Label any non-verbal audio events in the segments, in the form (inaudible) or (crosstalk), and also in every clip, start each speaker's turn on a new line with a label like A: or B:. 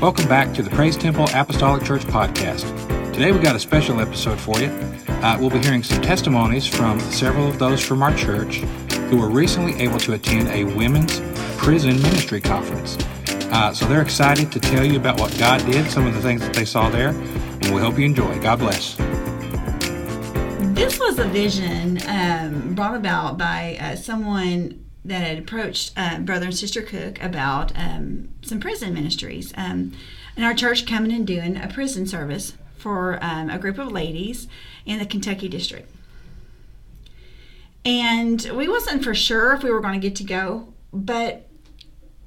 A: Welcome back to the Praise Temple Apostolic Church podcast. Today we got a special episode for you. Uh, we'll be hearing some testimonies from several of those from our church who were recently able to attend a women's prison ministry conference. Uh, so they're excited to tell you about what God did, some of the things that they saw there, and we hope you enjoy. God bless.
B: This was a vision um, brought about by uh, someone that had approached uh, Brother and Sister Cook about um, some prison ministries. Um, and our church coming and doing a prison service for um, a group of ladies in the Kentucky district. And we wasn't for sure if we were going to get to go, but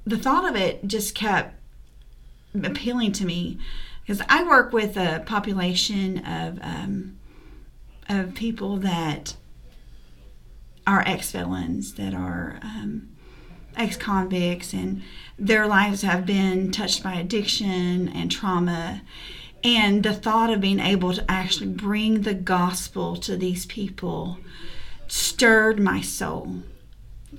B: the thought of it just kept appealing to me because I work with a population of um, of people that are ex felons, that are um, ex convicts, and their lives have been touched by addiction and trauma. And the thought of being able to actually bring the gospel to these people stirred my soul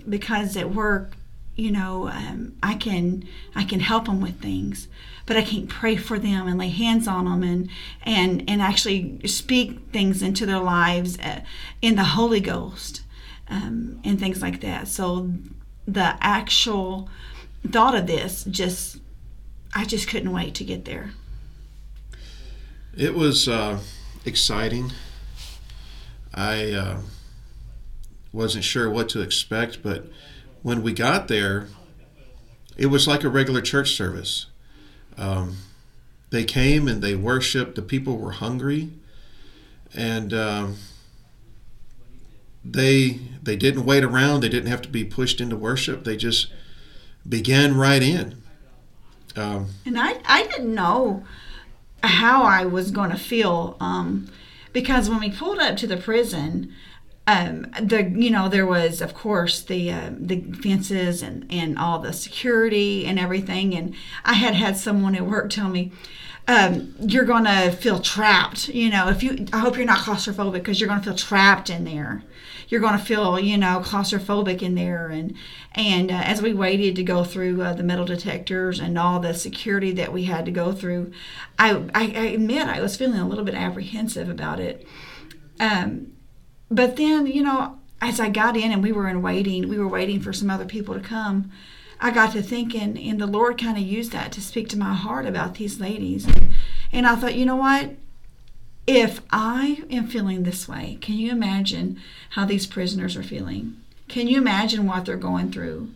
B: because at work you know um, i can i can help them with things but i can't pray for them and lay hands on them and and and actually speak things into their lives uh, in the holy ghost um, and things like that so the actual thought of this just i just couldn't wait to get there
C: it was uh, exciting i uh, wasn't sure what to expect but when we got there, it was like a regular church service. Um, they came and they worshiped. The people were hungry, and um, they they didn't wait around. They didn't have to be pushed into worship. They just began right in.
B: Um, and I I didn't know how I was going to feel um, because when we pulled up to the prison, um, the you know there was of course the uh, the fences and and all the security and everything and I had had someone at work tell me um, you're going to feel trapped you know if you I hope you're not claustrophobic because you're going to feel trapped in there you're going to feel you know claustrophobic in there and and uh, as we waited to go through uh, the metal detectors and all the security that we had to go through I I, I admit I was feeling a little bit apprehensive about it um, but then, you know, as I got in and we were in waiting, we were waiting for some other people to come. I got to thinking, and the Lord kind of used that to speak to my heart about these ladies. And I thought, you know what? If I am feeling this way, can you imagine how these prisoners are feeling? Can you imagine what they're going through?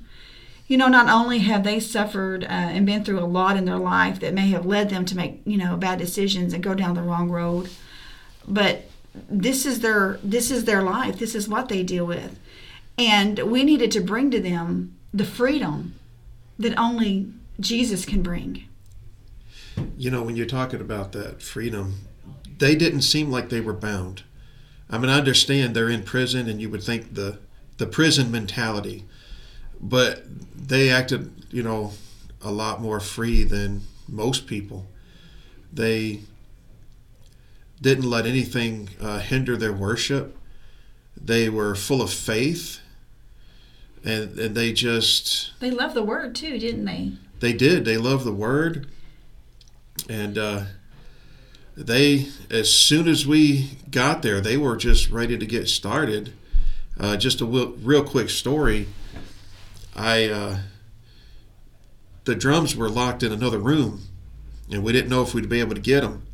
B: You know, not only have they suffered uh, and been through a lot in their life that may have led them to make, you know, bad decisions and go down the wrong road, but this is their this is their life this is what they deal with and we needed to bring to them the freedom that only jesus can bring
C: you know when you're talking about that freedom they didn't seem like they were bound i mean i understand they're in prison and you would think the the prison mentality but they acted you know a lot more free than most people they didn't let anything uh, hinder their worship. They were full of faith, and and they just
B: they loved the word too, didn't they?
C: They did. They loved the word, and uh, they as soon as we got there, they were just ready to get started. Uh, just a real, real quick story. I uh, the drums were locked in another room, and we didn't know if we'd be able to get them.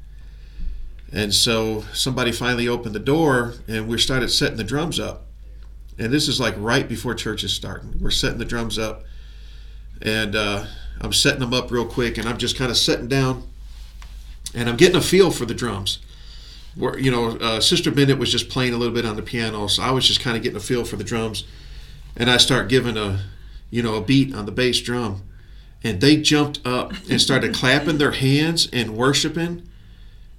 C: And so somebody finally opened the door and we started setting the drums up. And this is like right before church is starting. We're setting the drums up and uh, I'm setting them up real quick and I'm just kind of sitting down and I'm getting a feel for the drums. Where, you know, uh, Sister Bennett was just playing a little bit on the piano, so I was just kind of getting a feel for the drums. And I start giving a, you know, a beat on the bass drum. And they jumped up and started (laughs) clapping their hands and worshiping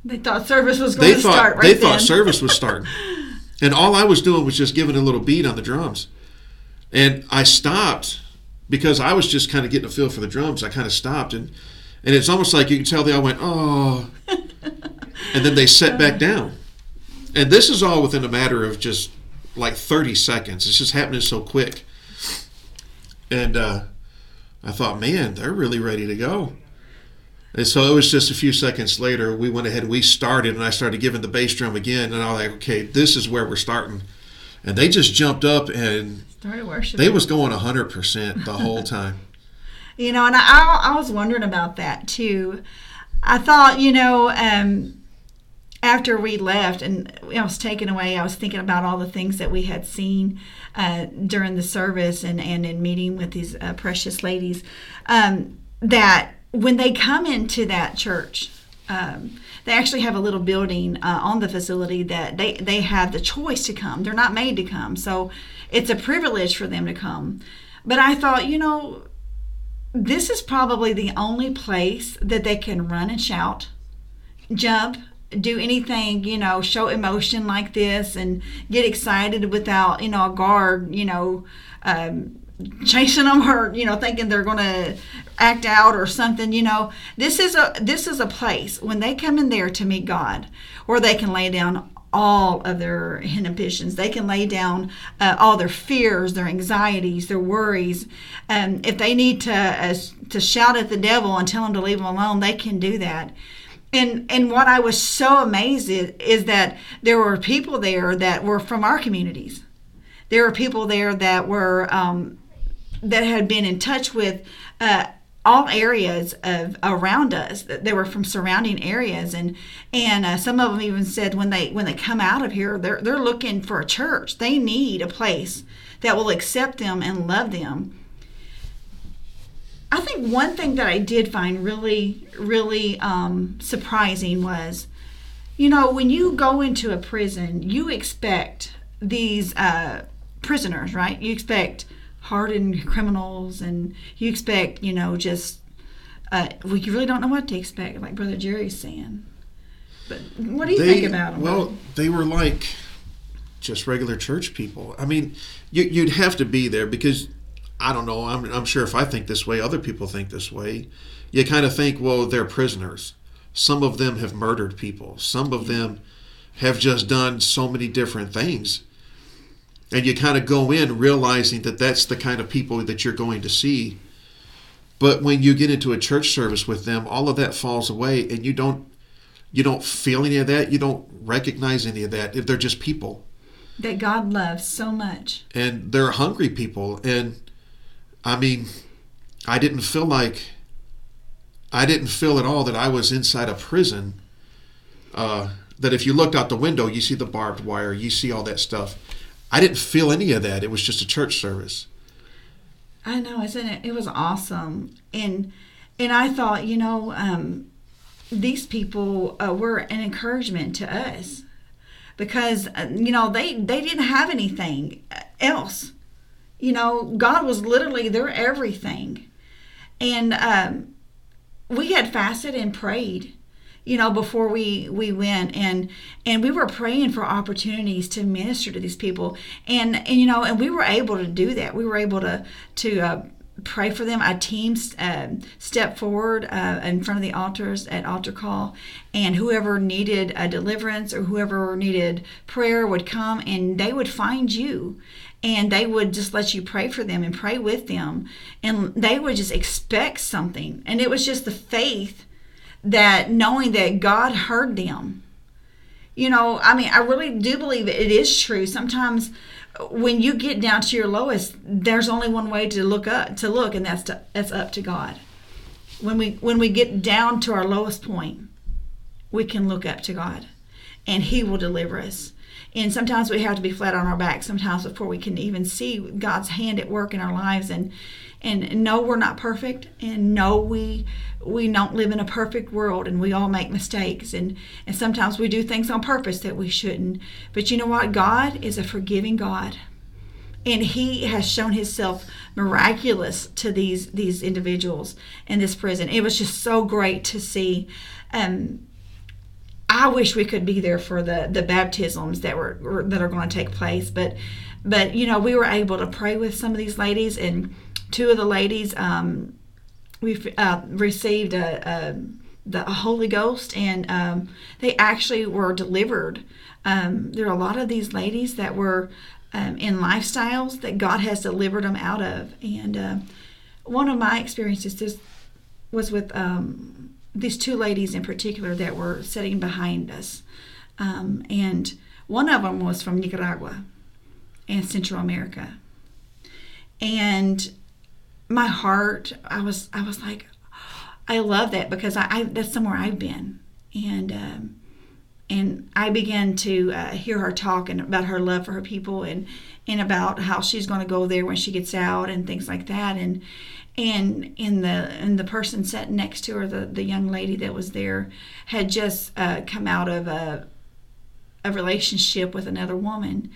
B: they thought service was going they
C: to
B: thought, start right
C: They
B: then.
C: thought service was starting. (laughs) and all I was doing was just giving a little beat on the drums. And I stopped because I was just kind of getting a feel for the drums. I kind of stopped and and it's almost like you can tell they all went, oh. and then they set back down. And this is all within a matter of just like 30 seconds. It's just happening so quick. And uh, I thought, man, they're really ready to go. And so it was just a few seconds later, we went ahead, we started, and I started giving the bass drum again. And I was like, okay, this is where we're starting. And they just jumped up and
B: started worshiping.
C: They was going 100% the whole time.
B: You know, and I, I was wondering about that too. I thought, you know, um, after we left and I was taken away, I was thinking about all the things that we had seen uh, during the service and, and in meeting with these uh, precious ladies. Um, that when they come into that church, um, they actually have a little building uh, on the facility that they, they have the choice to come. They're not made to come. So it's a privilege for them to come. But I thought, you know, this is probably the only place that they can run and shout, jump, do anything, you know, show emotion like this and get excited without, you know, a guard, you know, um, chasing them or you know thinking they're going to act out or something you know. This is a this is a place when they come in there to meet god where they can lay down all of their inhibitions. They can lay down uh, all their fears their anxieties their worries. Um, if they need to uh, to shout at the devil and tell him to leave them alone they can do that. And and what I was so amazed is, is that there were people there that were from our communities. There were people there that were um, that had been in touch with uh, all areas of around us. They were from surrounding areas, and and uh, some of them even said when they when they come out of here, they're they're looking for a church. They need a place that will accept them and love them I think one thing that I did find really, really um, surprising was, you know, when you go into a prison, you expect these uh, prisoners, right? You expect hardened criminals, and you expect, you know, just uh, well, you really don't know what to expect, like Brother Jerry's saying. But what do you they, think about them?
C: Well, they were like just regular church people. I mean, you, you'd have to be there because I don't know. I'm, I'm sure if I think this way, other people think this way. You kind of think, well, they're prisoners. Some of them have murdered people. Some of them have just done so many different things. And you kind of go in realizing that that's the kind of people that you're going to see. But when you get into a church service with them, all of that falls away and you don't you don't feel any of that. You don't recognize any of that. If they're just people
B: that God loves so much.
C: And they're hungry people and I mean, I didn't feel like I didn't feel at all that I was inside a prison. Uh, that if you looked out the window, you see the barbed wire, you see all that stuff. I didn't feel any of that. It was just a church service.
B: I know, isn't it? It was awesome, and and I thought, you know, um, these people uh, were an encouragement to us because uh, you know they they didn't have anything else you know, God was literally their everything. And um, we had fasted and prayed you know before we we went. And and we were praying for opportunities to minister to these people. And and you know and we were able to do that. We were able to to uh, pray for them. A team uh, stepped forward uh, in front of the altars at altar call, and whoever needed a deliverance or whoever needed prayer would come and they would find you. And they would just let you pray for them and pray with them. And they would just expect something. And it was just the faith that knowing that god heard them. You know i mean i really do believe it is true. Sometimes when you get down to your lowest there's only one way to look up to look and that's to, that's up to god. When we when we get down to our lowest point we can look up to god and he will deliver us. And sometimes we have to be flat on our back sometimes before we can even see God's hand at work in our lives and and know we're not perfect. And know we we don't live in a perfect world and we all make mistakes. And and sometimes we do things on purpose that we shouldn't. But you know what? God is a forgiving God. And he has shown himself miraculous to these these individuals in this prison. It was just so great to see um, I wish we could be there for the the baptisms that were that are going to take place, but but you know we were able to pray with some of these ladies, and two of the ladies um, we uh, received a, a, the Holy Ghost, and um, they actually were delivered. Um, there are a lot of these ladies that were um, in lifestyles that God has delivered them out of, and uh, one of my experiences just was with um, these two ladies in particular that were sitting behind us, um, and one of them was from Nicaragua and Central America, and my heart, I was I was like, I love that because I, I that's somewhere I've been, and um, and I began to uh, hear her talk and about her love for her people and and about how she's going to go there when she gets out and things like that. And and in the and the person sitting next to her the, the young lady that was there had just uh, come out of a a relationship with another woman.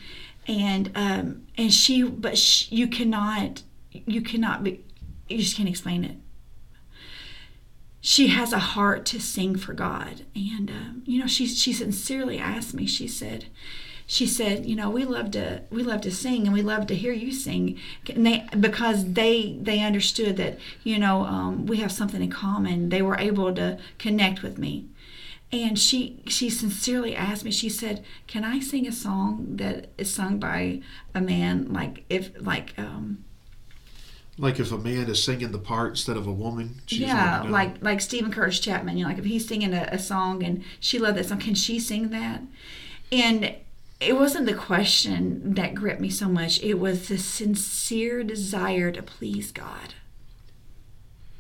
B: And um and she but she, you cannot you cannot be you just can't explain it she has a heart to sing for God. And, um, you know, she, she sincerely asked me, she said, she said, you know, we love to we love to sing and we love to hear you sing, and they because they they understood that you know um, we have something in common. They were able to connect with me, and she she sincerely asked me. She said, "Can I sing a song that is sung by a man like if like um,
C: like if a man is singing the part instead of a woman.
B: yeah, like like Steven Curtis Chapman. You know, like if he's singing a, a song and she loved that song, can she sing that? And it wasn't the question that gripped me so much. It was the sincere desire to please God.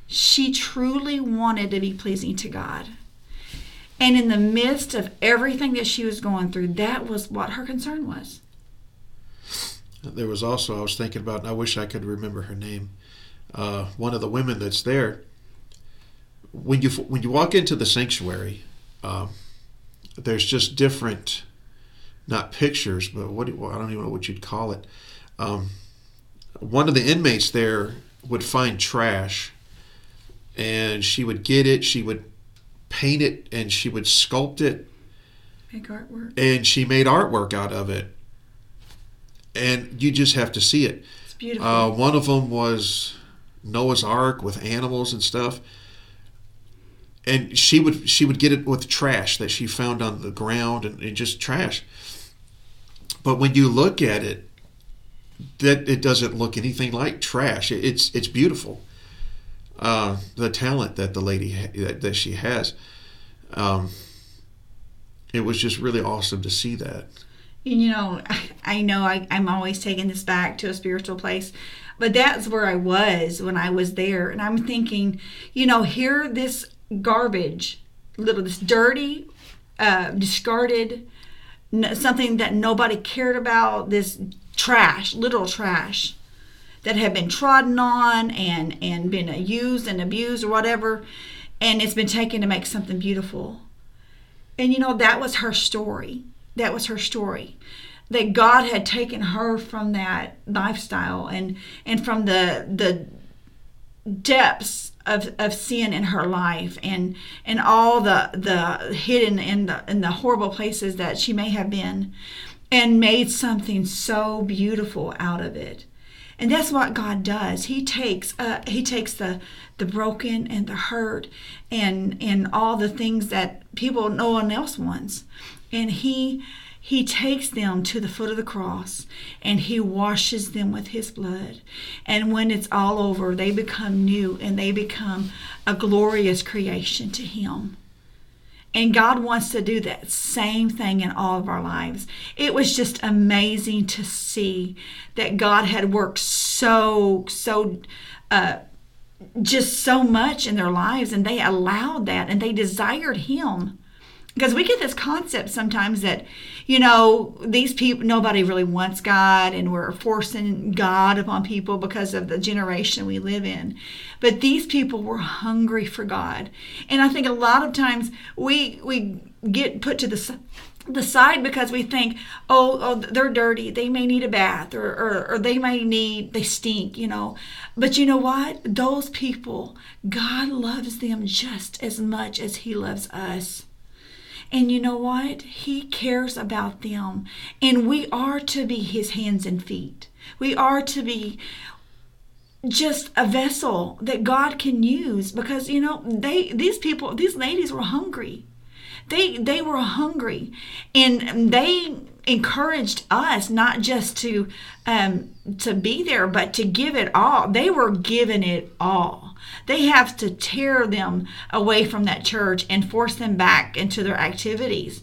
B: She truly wanted to be pleasing to God. And in the midst of everything that she was going through, that was what her concern was.
C: There was also, I was thinking about, and I wish I could remember her name, uh, one of the women that's there. When you when you walk into the sanctuary, um, there's just different, not pictures, but what do, I don't even know what you'd call it. Um, one of the inmates there would find trash, and she would get it. She would paint it, and she would sculpt it.
B: Make artwork.
C: And she made artwork out of it and you just have to see it.
B: It's beautiful.
C: Uh, one of them was Noah's Ark with animals and stuff, and she would she would get it with trash that she found on the ground and, and just trash. But when you look at it, that it doesn't look anything like trash. It, it's it's beautiful. Uh, the talent that the lady ha- that, that she has. Um, it was just really awesome to see that
B: you know, I know I, I'm always taking this back to a spiritual place, but that's where I was when I was there. And I'm thinking, you know, here this garbage, little, this dirty, uh, discarded, something that nobody cared about, this trash, little trash that had been trodden on and, and been used and abused or whatever. And it's been taken to make something beautiful. And, you know, that was her story that was her story that God had taken her from that lifestyle and and from the the depths of, of sin in her life and and all the the hidden and the and the horrible places that she may have been and made something so beautiful out of it. And that's what God does. He takes uh, he takes the the broken and the hurt and and all the things that people no one else wants and he he takes them to the foot of the cross and he washes them with his blood. And when it's all over, they become new and they become a glorious creation to him. And God wants to do that same thing in all of our lives. It was just amazing to see that God had worked so, so, uh, just so much in their lives, and they allowed that and they desired Him because we get this concept sometimes that you know these people nobody really wants god and we're forcing god upon people because of the generation we live in but these people were hungry for god and i think a lot of times we we get put to the the side because we think, oh, oh, they're dirty. They may need a bath, or, or, or they may need, they stink, you know. But you know what? Those people, God loves them just as much as He loves us. And you know what? He cares about them. And we are to be his hands and feet. We are to be just a vessel that God can use because you know they these people these ladies were hungry. They they were hungry and they encouraged us not just to um, to be there, but to give it all. They were giving it all. They have to tear them away from that church and force them back into their activities,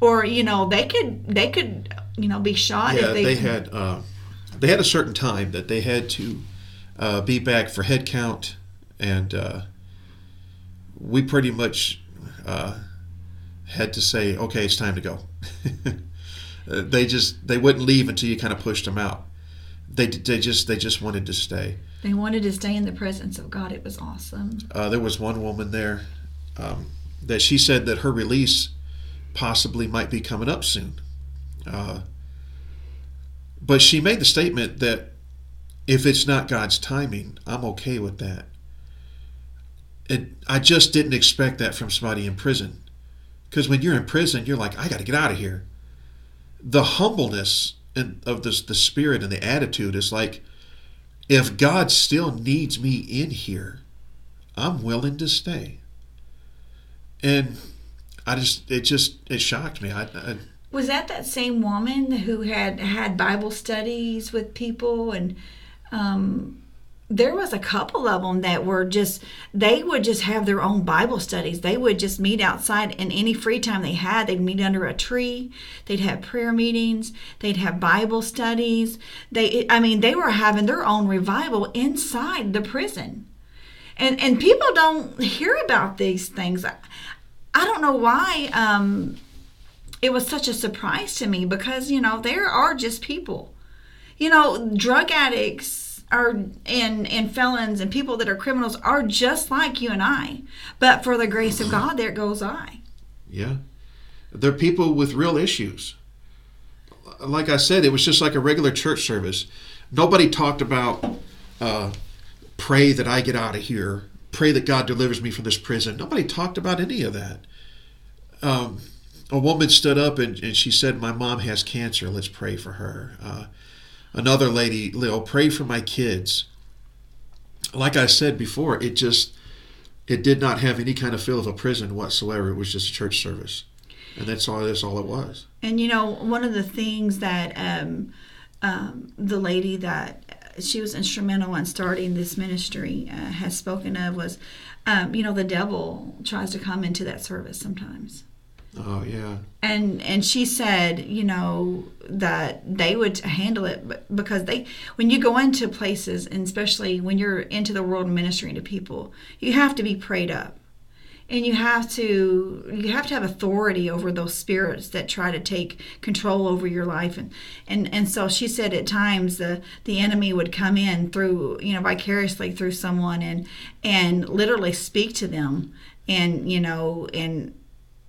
B: or you know they could they could you know be shot.
C: Yeah, they, they, had uh, they had a certain time that they had to uh, be back for head count, and uh, we pretty much uh, had to say, okay, it's time to go. (laughs) They just they wouldn't leave until you kind of pushed them out. They they just they just wanted to stay.
B: They wanted to stay in the presence of God. It was awesome.
C: Uh, there was one woman there um, that she said that her release possibly might be coming up soon. Uh, but she made the statement that if it's not God's timing, I'm okay with that. And I just didn't expect that from somebody in prison. Because when you're in prison, you're like, I got to get out of here the humbleness and of this the spirit and the attitude is like if God still needs me in here, I'm willing to stay. And I just it just it shocked me. I, I
B: was that that same woman who had had Bible studies with people and um, there was a couple of them that were just they would just have their own bible studies. They would just meet outside and any free time they had. They'd meet under a tree. They'd have prayer meetings. They'd have bible studies. They i mean they were having their own revival inside the prison. And and people don't hear about these things. I don't know why um it was such a surprise to me because you know there are just people. You know drug addicts are and and felons and people that are criminals are just like you and I. But for the grace of God, there goes I.
C: Yeah, they're people with real issues. Like I said, it was just like a regular church service. Nobody talked about uh, pray that I get out of here, pray that God delivers me from this prison. Nobody talked about any of that. Um, a woman stood up and, and, she said, "My mom has cancer. Let's pray for her." Uh, another lady, Lil, pray for my kids. Like I said before, it just it did not have any kind of feel of a prison whatsoever. It was just a church service, and that's all. That's all it was.
B: And you know, one of the things that um, um, the lady that she was instrumental in starting this ministry uh, has spoken of was, um, you know, the devil tries to come into that service sometimes.
C: Oh yeah.
B: And and she said, you know, that they would handle it because they when you go into places and especially when you're into the world ministering to people, you have to be prayed up. And you have to you have to have authority over those spirits that try to take control over your life and and and so she said at times the the enemy would come in through you know vicariously through someone and and literally speak to them and you know and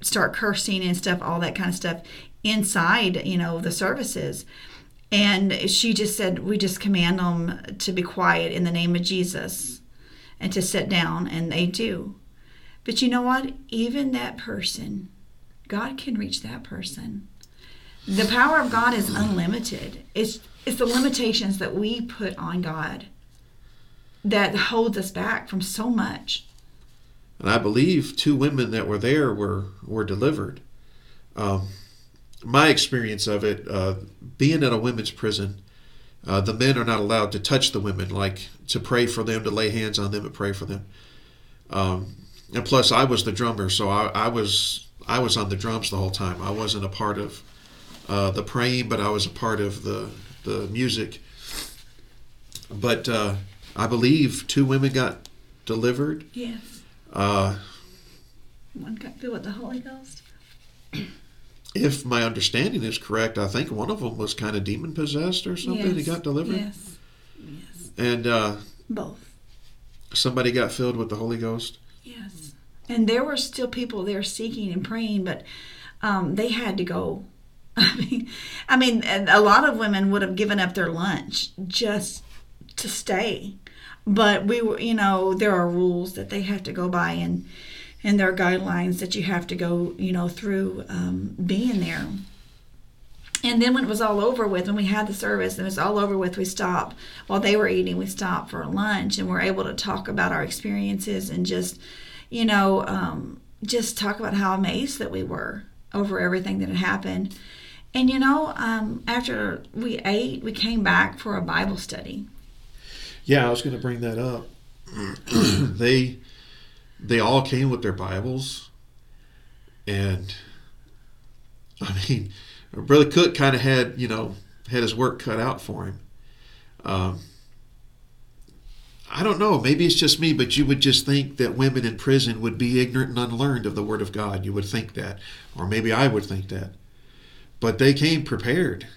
B: start cursing and stuff, all that kind of stuff inside, you know, the services. And she just said, we just command them to be quiet in the name of Jesus and to sit down, and they do. But you know what? Even that person, God can reach that person. The power of God is unlimited. It's it's the limitations that we put on God that holds us back from so much
C: and I believe two women that were there were were delivered. Um, my experience of it, uh, being at a women's prison, uh, the men are not allowed to touch the women, like to pray for them, to lay hands on them, and pray for them. Um, and plus, I was the drummer, so I, I, was I was on the drums the whole time. I wasn't a part of uh, the praying, but I was a part of the the music. But uh, I believe two women got delivered.
B: Yes uh, one got filled with the Holy Ghost.
C: If my understanding is correct, I think one of them was kind of demon possessed or something. Yes. He got delivered.
B: Yes. Yes.
C: And uh,
B: both.
C: Somebody got filled with the Holy Ghost.
B: Yes. And there were still people there seeking and praying, but um, they had to go. (laughs) I mean, I mean, a lot of women would have given up their lunch just to stay but we were you know there are rules that they have to go by and and there are guidelines that you have to go you know through um, being there. And then when it was all over with when we had the service and it was all over with we stopped. While they were eating we stopped for lunch and we're able to talk about our experiences and just you know um, just talk about how amazed that we were over everything that had happened. And you know, um, after we ate, we came back for a Bible study.
C: Yeah, I was going to bring that up. (clears throat) they they all came with their Bibles, and I mean, Brother Cook kind of had you know had his work cut out for him. Um, I don't know. Maybe it's just me, but you would just think that women in prison would be ignorant and unlearned of the Word of God. You would think that, or maybe I would think that. But they came prepared.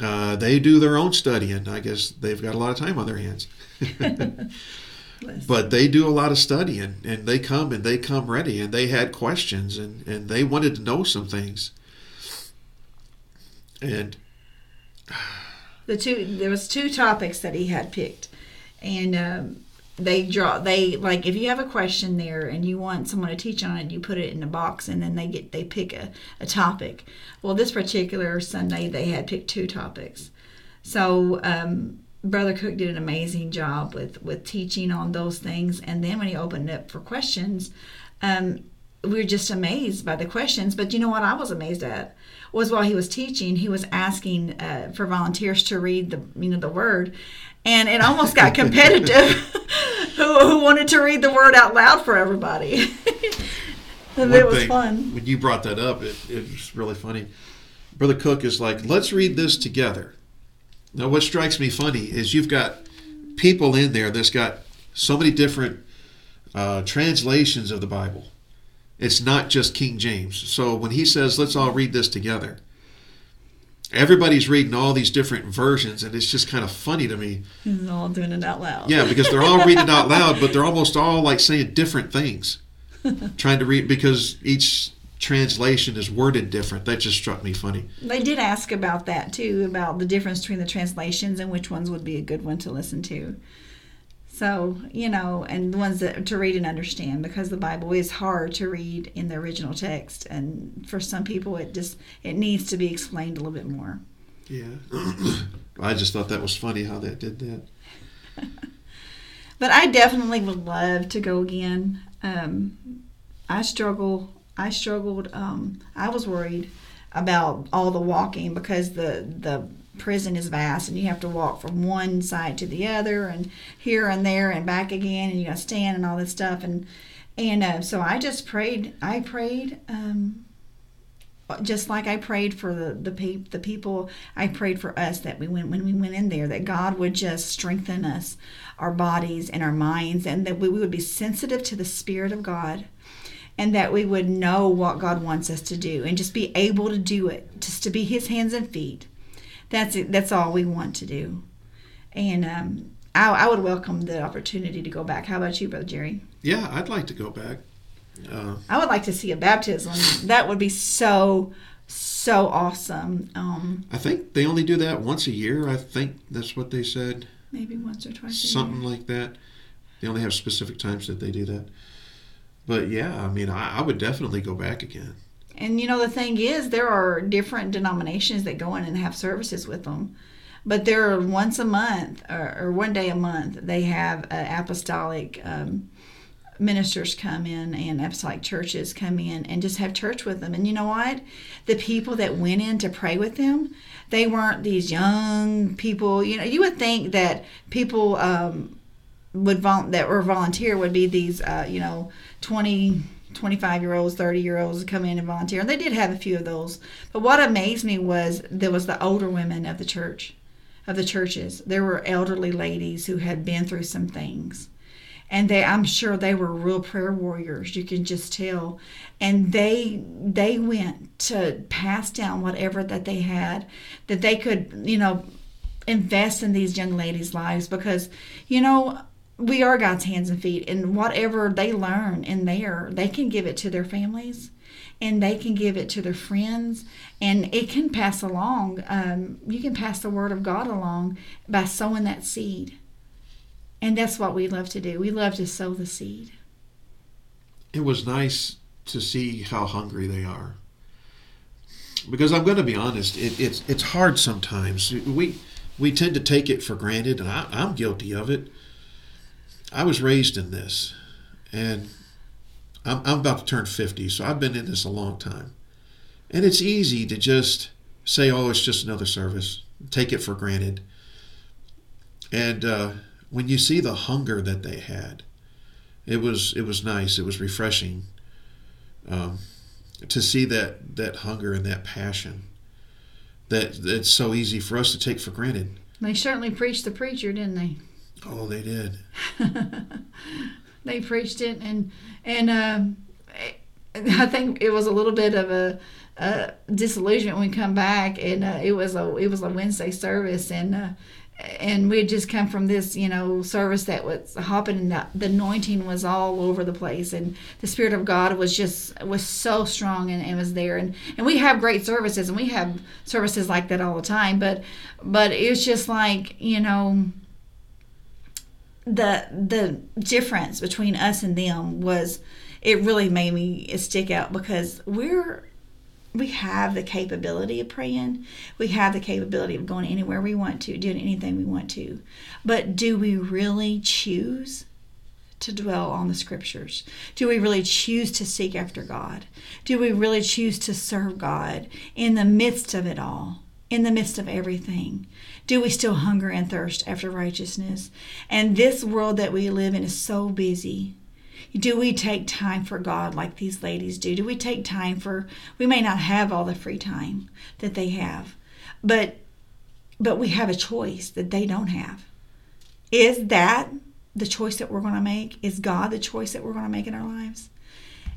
C: Uh, they do their own studying. I guess they've got a lot of time on their hands. (laughs) (laughs) but they do a lot of studying, and they come and they come ready, and they had questions, and, and they wanted to know some things. And
B: the two there was two topics that he had picked and um, they draw they like if you have a question there and you want someone to teach on it you put it in a box and then they get they pick a, a topic. Well this particular sunday they had picked two topics. So um, brother cook did an amazing job with with teaching on those things. And then when he opened up for questions um, we were just amazed by the questions. But you know what i was amazed at was while he was teaching he was asking uh, for volunteers to read the you know the word and it almost got competitive (laughs) who, who wanted to read the word out loud for everybody. (laughs) it was
C: thing, fun. When you brought that up, it, it was really funny. Brother Cook is like, let's read this together. Now, what strikes me funny is you've got people in there that's got so many different uh, translations of the Bible. It's not just King James. So when he says, let's all read this together, everybody's reading all these different versions, and it's just kind of funny to me.
B: They're all doing it out loud.
C: Yeah, because they're all reading it out loud, but they're almost all like saying different things, (laughs) trying to read because each translation is worded different. That just struck me funny.
B: They did ask about that too, about the difference between the translations and which ones would be a good one to listen to. So, you know, and the ones that to read and understand because the Bible is hard to read in the original text and for some people it just it needs to be explained a little bit more.
C: Yeah. (clears throat) I just thought that was funny how that did that. (laughs)
B: but I definitely would love to go again. Um, I struggle I struggled um, I was worried about all the walking because the the prison is vast and you have to walk from one side to the other and here and there and back again and you got to stand and all this stuff and and uh, so I just prayed I prayed um, just like I prayed for the the, pe- the people I prayed for us that we went when we went in there that God would just strengthen us our bodies and our minds and that we would be sensitive to the spirit of God and that we would know what God wants us to do and just be able to do it just to be his hands and feet that's it. That's all we want to do. And um, I, I, would welcome the opportunity to go back. How about you, Brother Jerry?
C: Yeah, I'd like to go back.
B: Uh, I would like to see a baptism. that would be so so awesome. Um,
C: I think they only do that once a year. I think that's what they said.
B: Maybe once or twice.
C: Something like that. They only have specific times that they do that. But yeah, I mean, I, I would definitely go back again.
B: And you know, the thing is, there are different denominations that go in and have services with them. But there are once a month or, or one day a month, they have uh, apostolic um, ministers come in and apostolic churches come in and just have church with them. And you know what? The people that went in to pray with them, they weren't these young people. You know, you would think that people um, would vol- that were volunteer would be these, uh, you know, 20 25 year olds, 30 year olds come in and volunteer. And they did have a few of those. But what amazed me was there was the older women of the church, of the churches. There were elderly ladies who had been through some things. And they I'm sure they were real prayer warriors, you can just tell. And they they went to pass down whatever that they had that they could, you know, invest in these young ladies' lives because, you know, we are God's hands and feet, and whatever they learn in there, they can give it to their families and they can give it to their friends and it can pass along um, you can pass the word of god along by sowing that seed. And that's what we love to do. We love to sow the seed.
C: It was nice to see how hungry they are. Because i'm going to be honest it, it's, it's hard sometimes. We we tend to take it for granted and I, i'm guilty of it I was raised in this, and I'm, I'm about to turn 50, so I've been in this a long time. And it's easy to just say, "Oh, it's just another service." Take it for granted. And uh, when you see the hunger that they had, it was it was nice. It was refreshing um, to see that that hunger and that passion that it's so easy for us to take for granted.
B: They certainly preached the preacher, didn't they?
C: Oh, they did. (laughs)
B: they preached it, and and uh, I think it was a little bit of a, a disillusionment when we come back, and uh, it was a it was a Wednesday service, and uh, and we had just come from this, you know, service that was hopping, and the, the, anointing was all over the place, and the spirit of God was just was so strong and, and was there, and and we have great services, and we have services like that all the time, but but it was just like you know the the difference between us and them was it really made me stick out because we're we have the capability of praying. We have the capability of going anywhere we want to, doing anything we want to. But do we really choose to dwell on the scriptures? Do we really choose to seek after God? Do we really choose to serve God in the midst of it all? In the midst of everything, do we still hunger and thirst after righteousness? And this world that we live in is so busy do we take time for God like these ladies do? Do we take time for we may not have all the free time that they have, but but we have a choice that they don't have. Is that the choice that we're going to make? Is God the choice that we're going to make in our lives?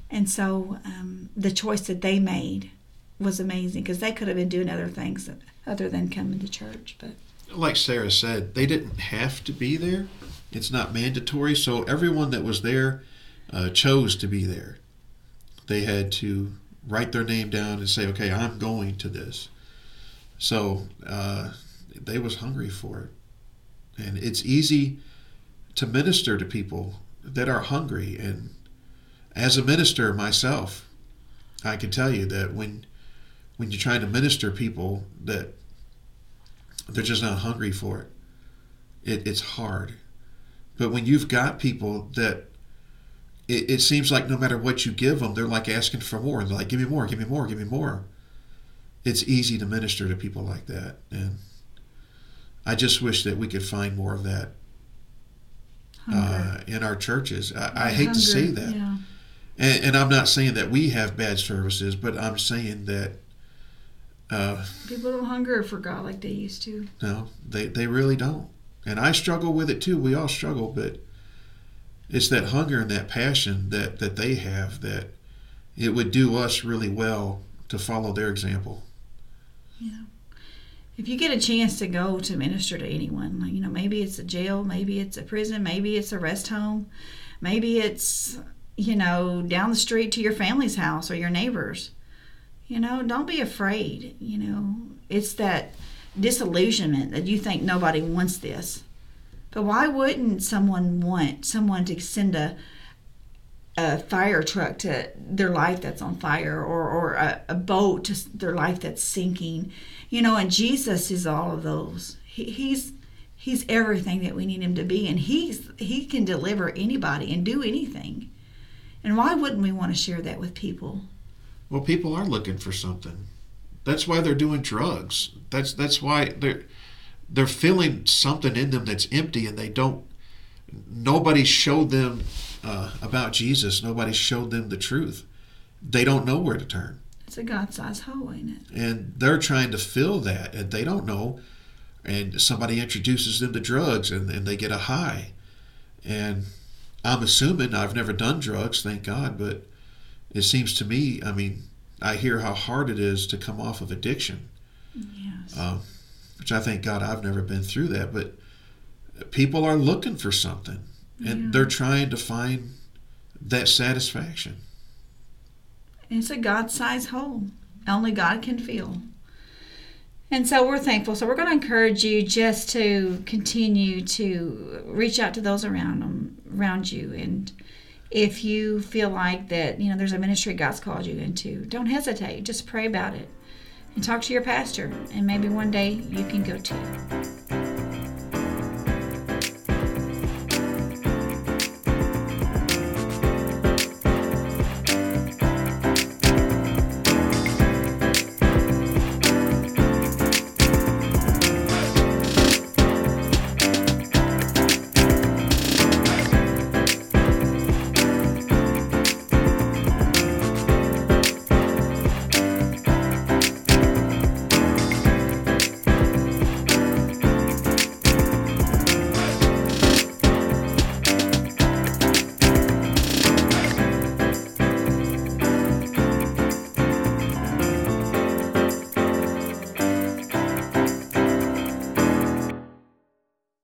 B: And so um, the choice that they made was amazing because they could have been doing other things other than coming to church. But
C: like Sarah said, they didn't have to be there. It's not mandatory. So everyone that was there uh, chose to be there. They had to write their name down and say, "Okay, I'm going to this." So uh, they was hungry for it, and it's easy to minister to people that are hungry. And as a minister myself, I can tell you that when when you're trying to minister people that they're just not hungry for it, it it's hard. But when you've got people that it, it seems like no matter what you give them, they're like asking for more. They're like, give me more, give me more, give me more. It's easy to minister to people like that. And I just wish that we could find more of that uh, in our churches. I, I hate to say that. Yeah. And, and, I'm not saying that we have bad services, but I'm saying that.
B: Uh, people don't hunger for God like they used to.
C: No, they, they really don't. And I struggle with it too. We all struggle, but it's that hunger and that passion that that they have that it would do us really well to follow their example.
B: Yeah. If you get a chance to go to minister to anyone, like you know, maybe it's a jail, maybe it's a prison, maybe it's a rest home, maybe it's you know down the street to your family's house or your neighbors. You know, don't be afraid. You know, it's that disillusionment that you think nobody wants this but why wouldn't someone want someone to send a a fire truck to their life that's on fire or, or a, a boat to their life that's sinking? You know, and Jesus is all of those. He, he's he's everything that we need him to be and he's he can deliver anybody and do anything. And why wouldn't we want to share that with people?
C: Well, people are looking for something. That's why they're doing drugs. That's that's why they're they're feeling something in them that's empty and they don't nobody showed them uh, about jesus. Nobody showed them the truth. They don't know where to turn.
B: It's a god-sized hole ain't it?
C: And they're trying to fill that and they don't know. And somebody introduces them to drugs and, and they get a high. And i'm assuming i've never done drugs thank god but it seems to me i mean i hear how hard it is to come off of addiction
B: yes.
C: Um, which I thank God I've never been through that. But people are looking for something, and yeah. they're trying to find that satisfaction.
B: It's a God-sized hole. Only God can fill. And so we're thankful. So we're going to encourage you just to continue to reach out to those around them, around you, and if you feel like that, you know, there's a ministry God's called you into, don't hesitate. Just pray about it and talk to your pastor, and maybe one day you can go too.